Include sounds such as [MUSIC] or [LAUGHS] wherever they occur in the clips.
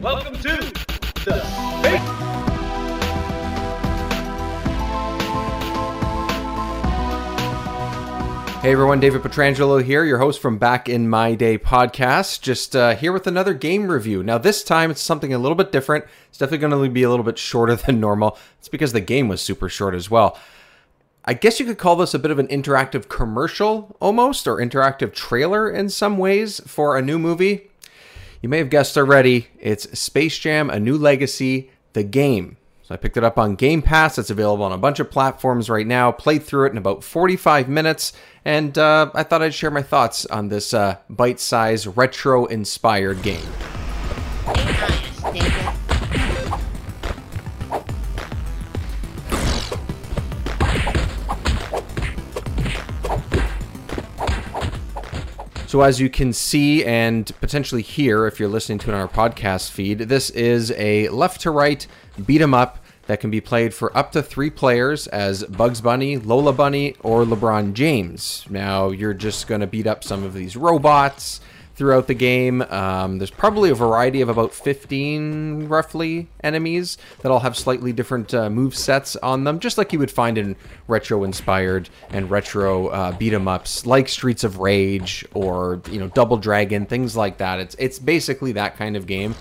Welcome to the Space. Hey everyone, David Petrangelo here, your host from Back in My Day podcast. Just uh, here with another game review. Now, this time it's something a little bit different. It's definitely going to be a little bit shorter [LAUGHS] than normal. It's because the game was super short as well. I guess you could call this a bit of an interactive commercial almost, or interactive trailer in some ways for a new movie. You may have guessed already, it's Space Jam A New Legacy, the game. So I picked it up on Game Pass. It's available on a bunch of platforms right now. Played through it in about 45 minutes, and uh, I thought I'd share my thoughts on this uh, bite sized retro inspired game. So, as you can see and potentially hear if you're listening to it on our podcast feed, this is a left to right beat 'em up that can be played for up to three players as Bugs Bunny, Lola Bunny, or LeBron James. Now, you're just going to beat up some of these robots throughout the game. Um, there's probably a variety of about 15 roughly enemies that all have slightly different uh, move sets on them, just like you would find in retro inspired and retro uh, beat 'em ups like Streets of Rage or you know Double Dragon, things like that. It's it's basically that kind of game.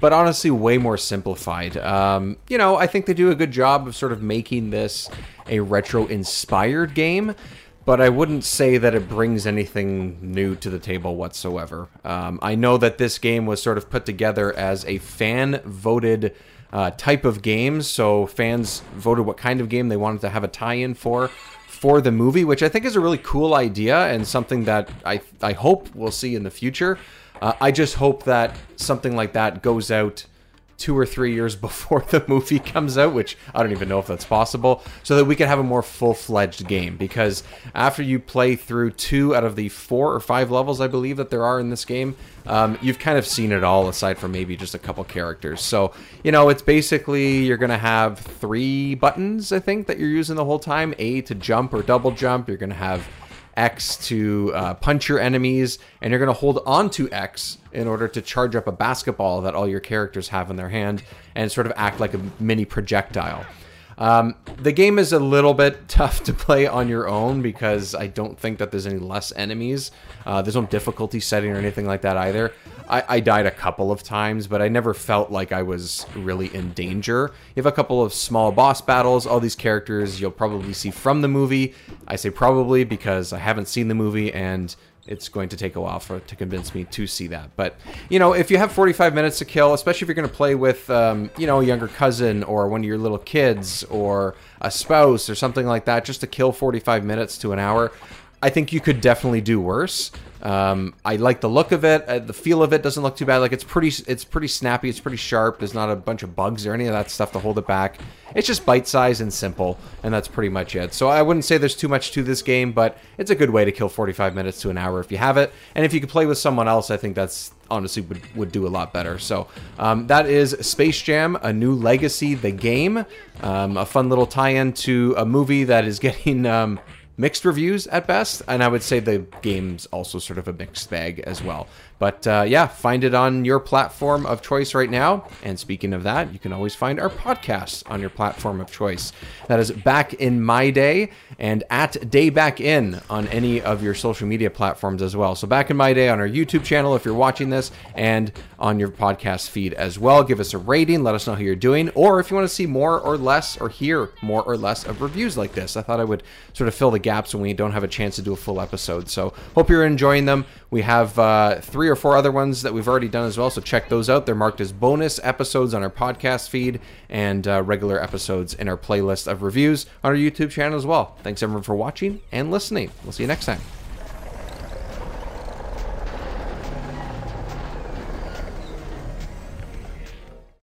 But honestly, way more simplified. Um, you know, I think they do a good job of sort of making this a retro inspired game but I wouldn't say that it brings anything new to the table whatsoever. Um, I know that this game was sort of put together as a fan voted uh, type of game, so fans voted what kind of game they wanted to have a tie in for for the movie, which I think is a really cool idea and something that I, I hope we'll see in the future. Uh, I just hope that something like that goes out two or three years [LAUGHS] before the movie comes out, which I don't even know if that's possible, so that we can have a more full fledged game. Because after you play through two out of the four or five levels, I believe that there are in this game, um, you've kind of seen it all aside from maybe just a couple characters. So, you know, it's basically you're going to have three buttons, I think, that you're using the whole time A to jump or double jump. You're going to have X to uh, punch your enemies, and you're going to hold on to X in order to charge up a basketball that all your characters have in their hand and sort of act like a mini projectile. Um, the game is a little bit [LAUGHS] tough to play on your own because I don't think that there's any less enemies. Uh, there's no difficulty setting or anything like that either. I, I, died a couple of times, but I never felt like I was really in danger. You have a couple of small boss battles. All these characters you'll probably see from the movie. I say probably because I haven't seen the movie and it's going to take a while for to convince me to see that. But you know, if you have 45 minutes to kill, especially if you're going to play with um, you know a younger cousin or one of your little kids or a spouse or something like that, just to kill 45 minutes to an hour, I think you could definitely do worse. Um, I like the look of it. Uh, the feel of it doesn't look too bad. Like it's pretty, it's pretty snappy. It's pretty sharp. There's not a bunch of bugs or any of that stuff to hold it back. It's just bite size and simple, and that's pretty much it. So I wouldn't say there's too much to this game, but it's a good way to kill 45 minutes to an hour if you have it. And if you could play with someone else, I think that's honestly would, would do a lot better. So um, that is Space Jam: A New Legacy, the game. Um, a fun little tie-in to a movie that is [LAUGHS] getting. Um, mixed reviews at best, and I would say the game's also sort of a mixed bag as well. But uh, yeah, find it on your platform of choice right now. And speaking of that, you can always find our podcast on your platform of choice. That is Back in My Day and at Day Back In on any of your social media platforms as well. So Back in My Day on our YouTube channel if you're watching this, and on your podcast feed as well. Give us a rating, let us know how you're doing, or if you want to see more or less or hear more or less of reviews like this. I thought I would sort of fill the gaps when we don't have a chance to do a full episode. So hope you're enjoying them. We have uh, three or four other ones that we've already done as well, so check those out. They're marked as bonus episodes on our podcast feed and uh, regular episodes in our playlist of reviews on our YouTube channel as well. Thanks everyone for watching and listening. We'll see you next time.